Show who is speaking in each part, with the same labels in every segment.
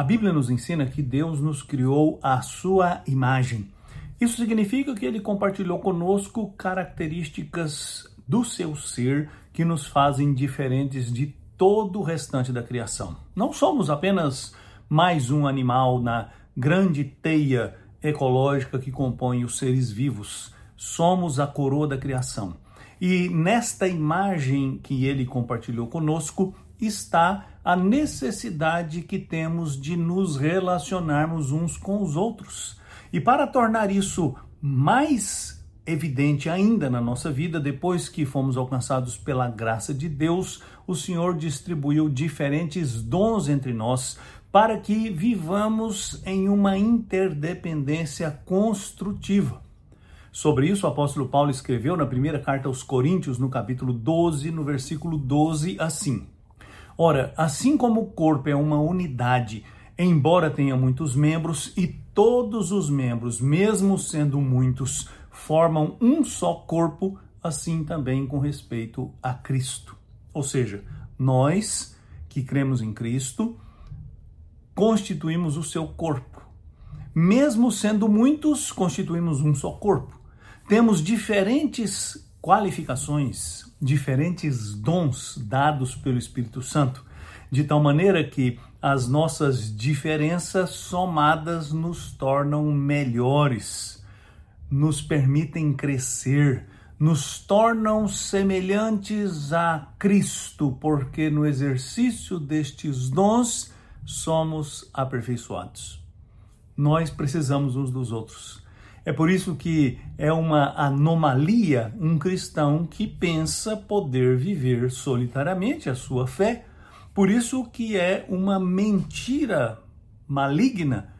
Speaker 1: A Bíblia nos ensina que Deus nos criou à sua imagem. Isso significa que ele compartilhou conosco características do seu ser que nos fazem diferentes de todo o restante da criação. Não somos apenas mais um animal na grande teia ecológica que compõe os seres vivos. Somos a coroa da criação. E nesta imagem que ele compartilhou conosco está a necessidade que temos de nos relacionarmos uns com os outros. E para tornar isso mais evidente ainda na nossa vida, depois que fomos alcançados pela graça de Deus, o Senhor distribuiu diferentes dons entre nós para que vivamos em uma interdependência construtiva. Sobre isso, o apóstolo Paulo escreveu na primeira carta aos Coríntios, no capítulo 12, no versículo 12, assim: Ora, assim como o corpo é uma unidade, embora tenha muitos membros, e todos os membros, mesmo sendo muitos, formam um só corpo, assim também com respeito a Cristo. Ou seja, nós que cremos em Cristo, constituímos o seu corpo. Mesmo sendo muitos, constituímos um só corpo. Temos diferentes qualificações, diferentes dons dados pelo Espírito Santo, de tal maneira que as nossas diferenças somadas nos tornam melhores, nos permitem crescer, nos tornam semelhantes a Cristo, porque no exercício destes dons somos aperfeiçoados. Nós precisamos uns dos outros. É por isso que é uma anomalia um cristão que pensa poder viver solitariamente a sua fé. Por isso que é uma mentira maligna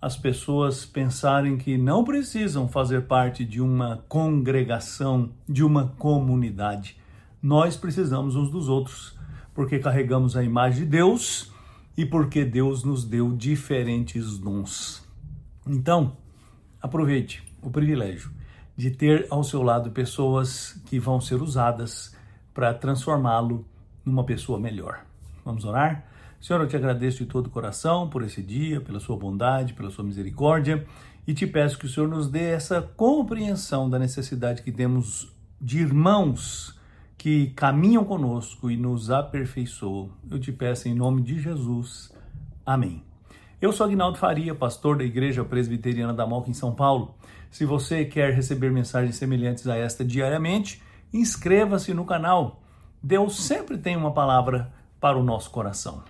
Speaker 1: as pessoas pensarem que não precisam fazer parte de uma congregação, de uma comunidade. Nós precisamos uns dos outros, porque carregamos a imagem de Deus e porque Deus nos deu diferentes dons. Então, aproveite o privilégio de ter ao seu lado pessoas que vão ser usadas para transformá-lo numa pessoa melhor. Vamos orar? Senhor, eu te agradeço de todo o coração por esse dia, pela sua bondade, pela sua misericórdia e te peço que o Senhor nos dê essa compreensão da necessidade que temos de irmãos que caminham conosco e nos aperfeiçoam. Eu te peço em nome de Jesus. Amém. Eu sou Agnaldo Faria, pastor da Igreja Presbiteriana da Moca em São Paulo. Se você quer receber mensagens semelhantes a esta diariamente, inscreva-se no canal. Deus sempre tem uma palavra para o nosso coração.